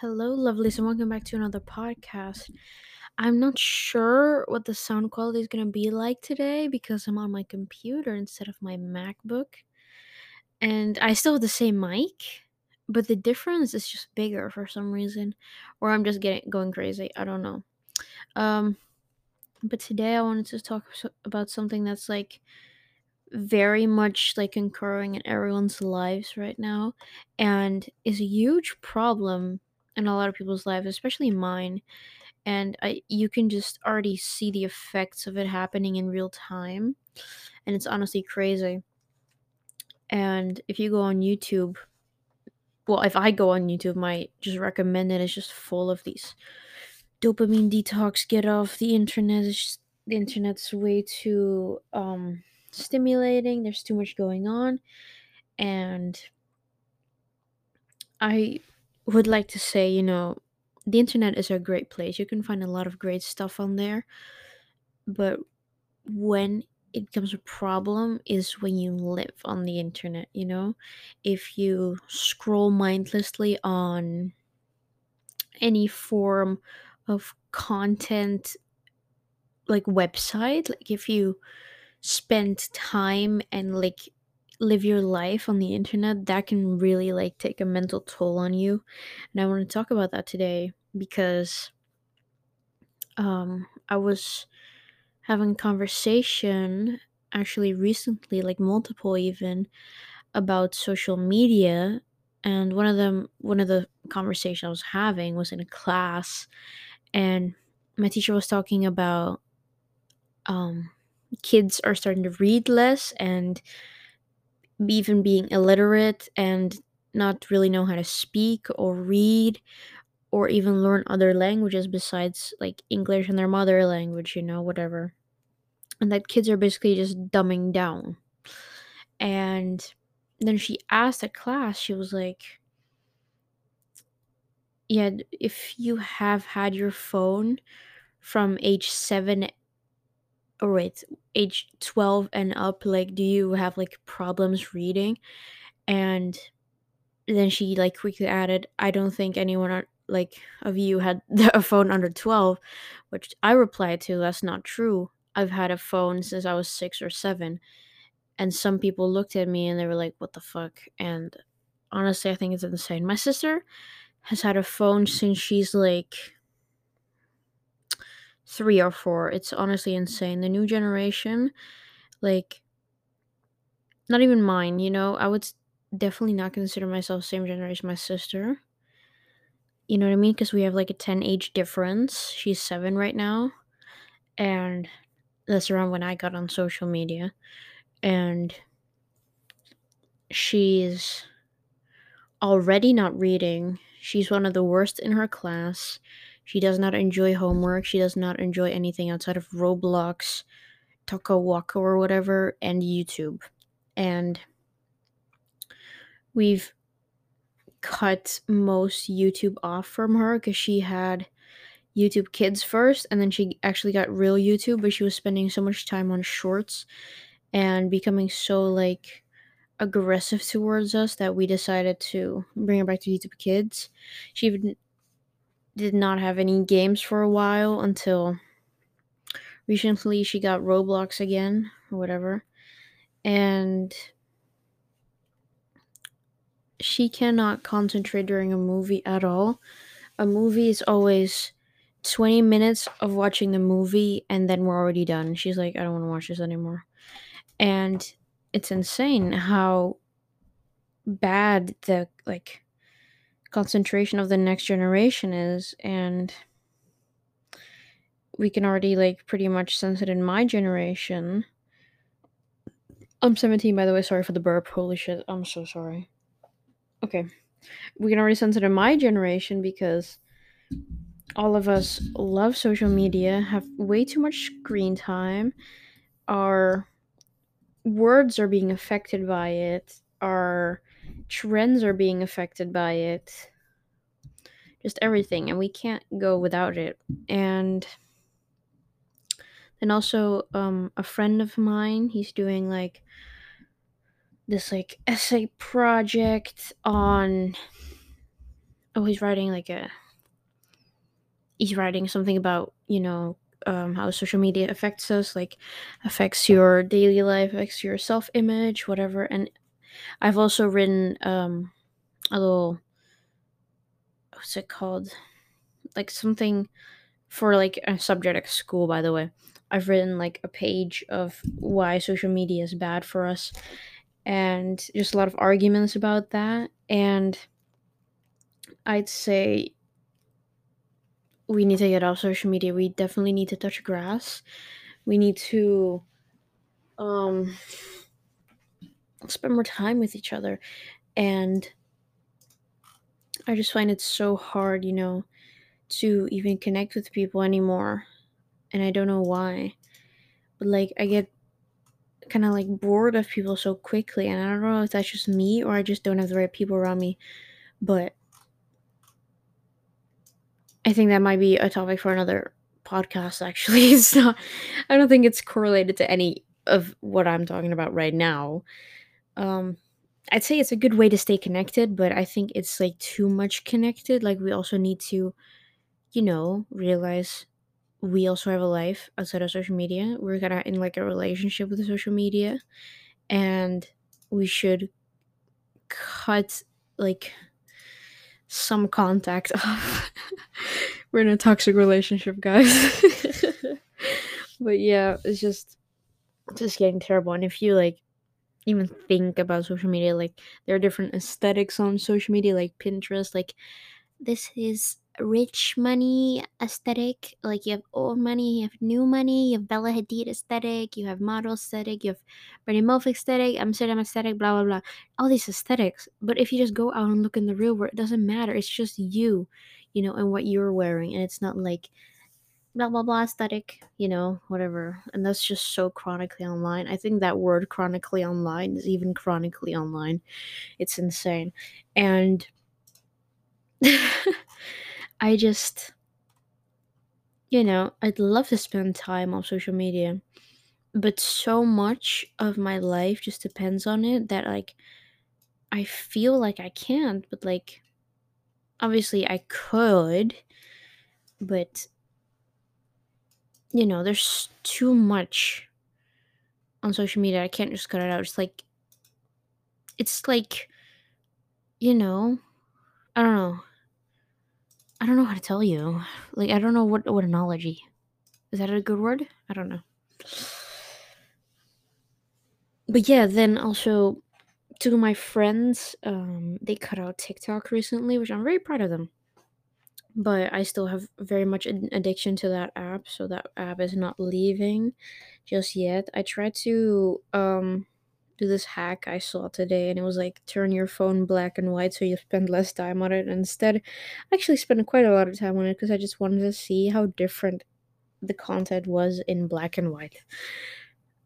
Hello, lovelies, and welcome back to another podcast. I'm not sure what the sound quality is going to be like today because I'm on my computer instead of my MacBook. And I still have the same mic, but the difference is just bigger for some reason. Or I'm just getting going crazy. I don't know. Um, but today I wanted to talk about something that's like very much like occurring in everyone's lives right now and is a huge problem in a lot of people's lives, especially mine. And I you can just already see the effects of it happening in real time. And it's honestly crazy. And if you go on YouTube, well, if I go on YouTube, my just recommended is just full of these dopamine detox, get off the internet. It's just, the internet's way too um stimulating. There's too much going on. And I would like to say, you know, the internet is a great place. You can find a lot of great stuff on there. But when it becomes a problem is when you live on the internet, you know? If you scroll mindlessly on any form of content like website, like if you spend time and like live your life on the internet, that can really like take a mental toll on you. And I want to talk about that today because um I was having conversation actually recently, like multiple even, about social media. And one of them one of the conversations I was having was in a class and my teacher was talking about um kids are starting to read less and even being illiterate and not really know how to speak or read or even learn other languages besides like English and their mother language, you know, whatever. And that kids are basically just dumbing down. And then she asked a class, she was like, Yeah, if you have had your phone from age seven or wait, age 12 and up, like, do you have like problems reading? And then she like quickly added, I don't think anyone on, like of you had a phone under 12, which I replied to, that's not true. I've had a phone since I was six or seven. And some people looked at me and they were like, what the fuck? And honestly, I think it's insane. My sister has had a phone since she's like three or four. It's honestly insane. The new generation, like, not even mine, you know, I would definitely not consider myself same generation as my sister. You know what I mean? Because we have like a 10 age difference. She's seven right now. And that's around when I got on social media. And she's already not reading. She's one of the worst in her class. She does not enjoy homework. She does not enjoy anything outside of Roblox, Toca Boca or whatever, and YouTube. And we've cut most YouTube off from her because she had YouTube Kids first, and then she actually got real YouTube, but she was spending so much time on shorts and becoming so like aggressive towards us that we decided to bring her back to YouTube Kids. She even did not have any games for a while until recently she got Roblox again or whatever. And she cannot concentrate during a movie at all. A movie is always 20 minutes of watching the movie and then we're already done. She's like, I don't want to watch this anymore. And it's insane how bad the like concentration of the next generation is and we can already like pretty much sense it in my generation. I'm 17 by the way, sorry for the burp. Holy shit, I'm so sorry. Okay. We can already sense it in my generation because all of us love social media, have way too much screen time. Our words are being affected by it. Our trends are being affected by it. Just everything. And we can't go without it. And then also, um, a friend of mine, he's doing like this like essay project on oh he's writing like a he's writing something about you know um, how social media affects us like affects your daily life affects your self-image whatever and i've also written um, a little what's it called like something for like a subject at school by the way i've written like a page of why social media is bad for us and just a lot of arguments about that and i'd say we need to get off social media. We definitely need to touch grass. We need to um spend more time with each other. And I just find it so hard, you know, to even connect with people anymore. And I don't know why. But like I get kind of like bored of people so quickly and I don't know if that's just me or I just don't have the right people around me. But I think that might be a topic for another podcast actually. It's not I don't think it's correlated to any of what I'm talking about right now. Um I'd say it's a good way to stay connected, but I think it's like too much connected. Like we also need to, you know, realize we also have a life outside of social media. We're kind of in like a relationship with social media and we should cut like some contact off. We're in a toxic relationship, guys. but yeah, it's just just getting terrible. And if you like even think about social media, like there are different aesthetics on social media, like Pinterest, like this is rich money aesthetic. Like you have old money, you have new money, you have Bella Hadid aesthetic, you have model aesthetic, you have Bernie Madoff aesthetic, Amsterdam aesthetic, blah blah blah. All these aesthetics. But if you just go out and look in the real world, it doesn't matter. It's just you, you know, and what you're wearing, and it's not like blah blah blah aesthetic, you know, whatever. And that's just so chronically online. I think that word chronically online is even chronically online. It's insane. And I just, you know, I'd love to spend time on social media, but so much of my life just depends on it that, like, I feel like I can't, but, like, obviously I could, but, you know, there's too much on social media. I can't just cut it out. It's like, it's like, you know, I don't know. I don't know how to tell you. Like I don't know what what analogy. Is that a good word? I don't know. But yeah, then also of my friends, um, they cut out TikTok recently, which I'm very proud of them. But I still have very much an addiction to that app, so that app is not leaving just yet. I tried to um do this hack I saw today, and it was like turn your phone black and white so you spend less time on it. Instead, I actually spent quite a lot of time on it because I just wanted to see how different the content was in black and white.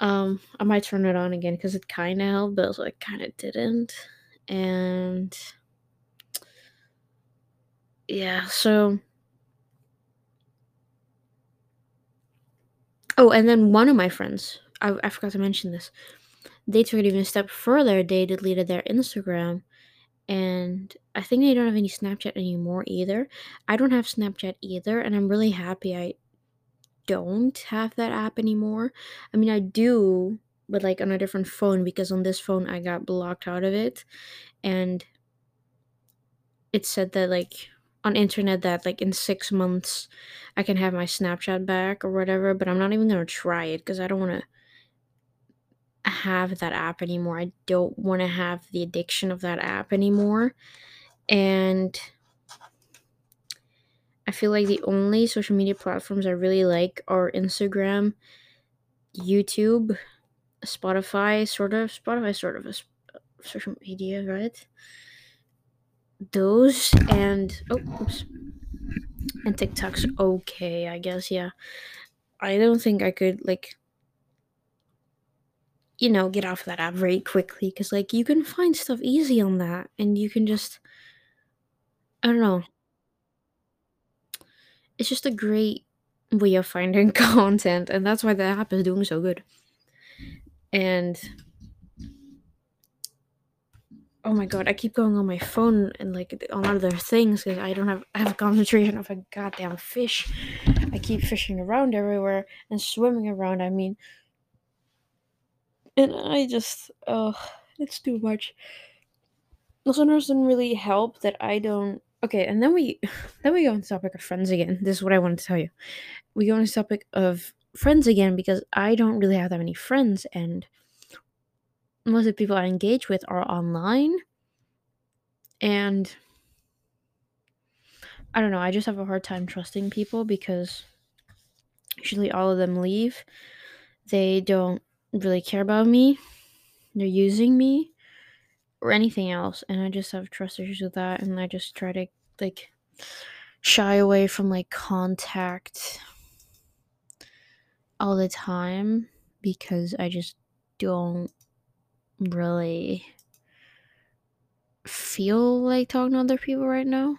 Um, I might turn it on again because it kind of helped, but it kind of didn't. And yeah, so. Oh, and then one of my friends, I, I forgot to mention this they took it even a step further. They deleted their Instagram, and I think they don't have any Snapchat anymore either. I don't have Snapchat either, and I'm really happy I don't have that app anymore. I mean, I do, but like on a different phone because on this phone I got blocked out of it, and it said that like on internet that like in six months I can have my Snapchat back or whatever. But I'm not even gonna try it because I don't want to have that app anymore. I don't want to have the addiction of that app anymore. And I feel like the only social media platforms I really like are Instagram, YouTube, Spotify, sort of. Spotify, sort of a uh, social media, right? Those and oh, oops, and TikTok's okay, I guess. Yeah, I don't think I could like you know, get off that app very quickly because, like, you can find stuff easy on that and you can just, I don't know. It's just a great way of finding content, and that's why the app is doing so good. And oh my god, I keep going on my phone and like on other things because I don't have I have a concentration of a goddamn fish. I keep fishing around everywhere and swimming around. I mean, and I just oh, it's too much. Also, doesn't really help that I don't. Okay, and then we then we go on the topic of friends again. This is what I wanted to tell you. We go on the topic of friends again because I don't really have that many friends and most of the people I engage with are online. And I don't know, I just have a hard time trusting people because usually all of them leave. They don't really care about me. They're using me or anything else. And I just have trust issues with that. And I just try to like shy away from like contact all the time because I just don't really feel like talking to other people right now.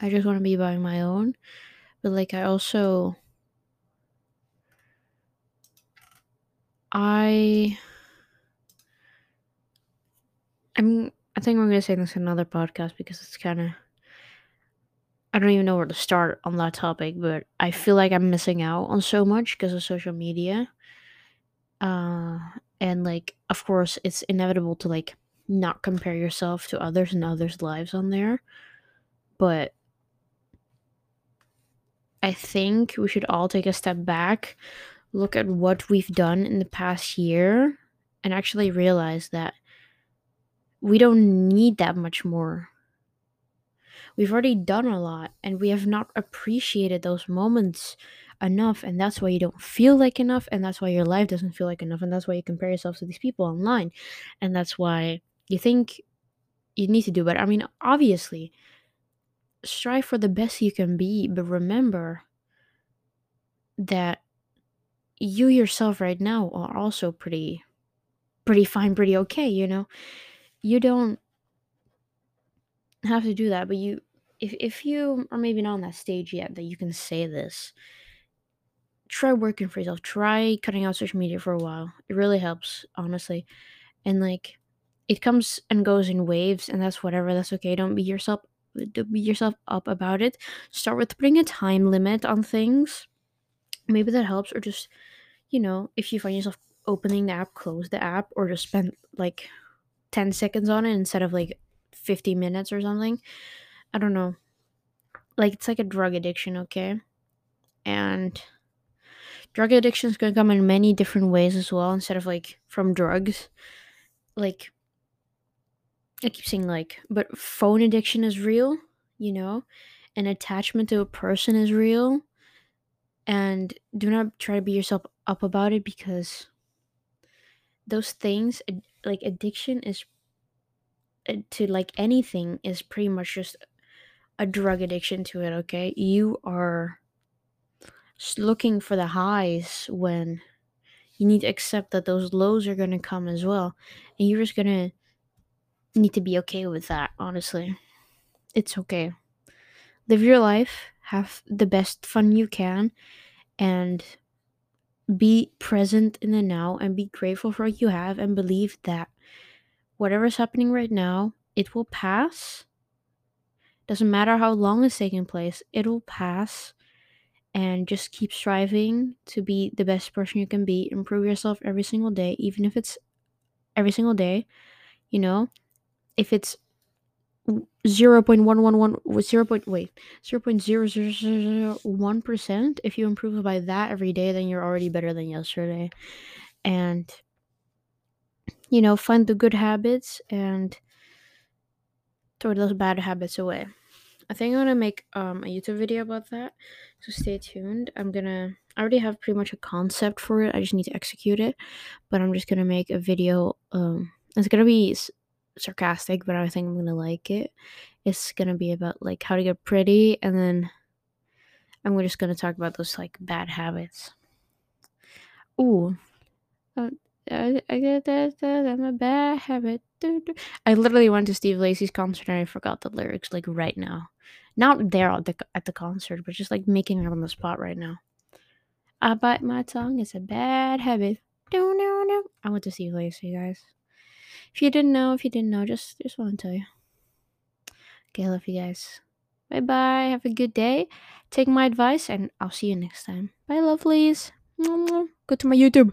I just want to be by my own. But like I also I I'm I think I'm gonna say this in another podcast because it's kinda I don't even know where to start on that topic, but I feel like I'm missing out on so much because of social media. Uh and like of course it's inevitable to like not compare yourself to others and others' lives on there. But I think we should all take a step back, look at what we've done in the past year, and actually realize that we don't need that much more. We've already done a lot and we have not appreciated those moments enough, and that's why you don't feel like enough, and that's why your life doesn't feel like enough, and that's why you compare yourself to these people online, and that's why you think you need to do better. I mean, obviously, strive for the best you can be, but remember that you yourself right now are also pretty pretty fine, pretty okay, you know. You don't have to do that, but you if if you are maybe not on that stage yet that you can say this, try working for yourself. Try cutting out social media for a while. It really helps, honestly. And like it comes and goes in waves and that's whatever, that's okay. Don't beat yourself don't beat yourself up about it. Start with putting a time limit on things. Maybe that helps or just you know, if you find yourself opening the app, close the app or just spend like 10 seconds on it instead of like 50 minutes or something. I don't know. Like it's like a drug addiction, okay? And drug addiction is going to come in many different ways as well instead of like from drugs. Like I keep saying like, but phone addiction is real, you know? An attachment to a person is real. And do not try to beat yourself up about it because those things like addiction is uh, to like anything is pretty much just a drug addiction to it, okay? You are looking for the highs when you need to accept that those lows are going to come as well. And you're just going to need to be okay with that, honestly. It's okay. Live your life, have the best fun you can, and be present in the now and be grateful for what you have and believe that whatever's happening right now, it will pass. Doesn't matter how long it's taking place, it will pass. And just keep striving to be the best person you can be. Improve yourself every single day, even if it's every single day. You know, if it's 0.111 0. Point, wait 0.0001 percent if you improve by that every day then you're already better than yesterday and you know, find the good habits and throw those bad habits away. I think I'm gonna make um, a YouTube video about that, so stay tuned. I'm gonna, I already have pretty much a concept for it, I just need to execute it, but I'm just gonna make a video. Um, it's gonna be sarcastic, but I think I'm gonna like it. It's gonna be about like how to get pretty, and then I'm just gonna talk about those like bad habits. Ooh, uh, I, get that, that I'm a bad habit. I literally went to Steve Lacy's concert and I forgot the lyrics like right now. Not there at the at the concert, but just like making it on the spot right now. I bite my tongue. It's a bad habit. No, no, no. I went to see Lacy, guys. If you didn't know, if you didn't know, just just want to tell you. Okay, love you guys. Bye bye. Have a good day. Take my advice, and I'll see you next time. Bye, lovelies. Go to my YouTube.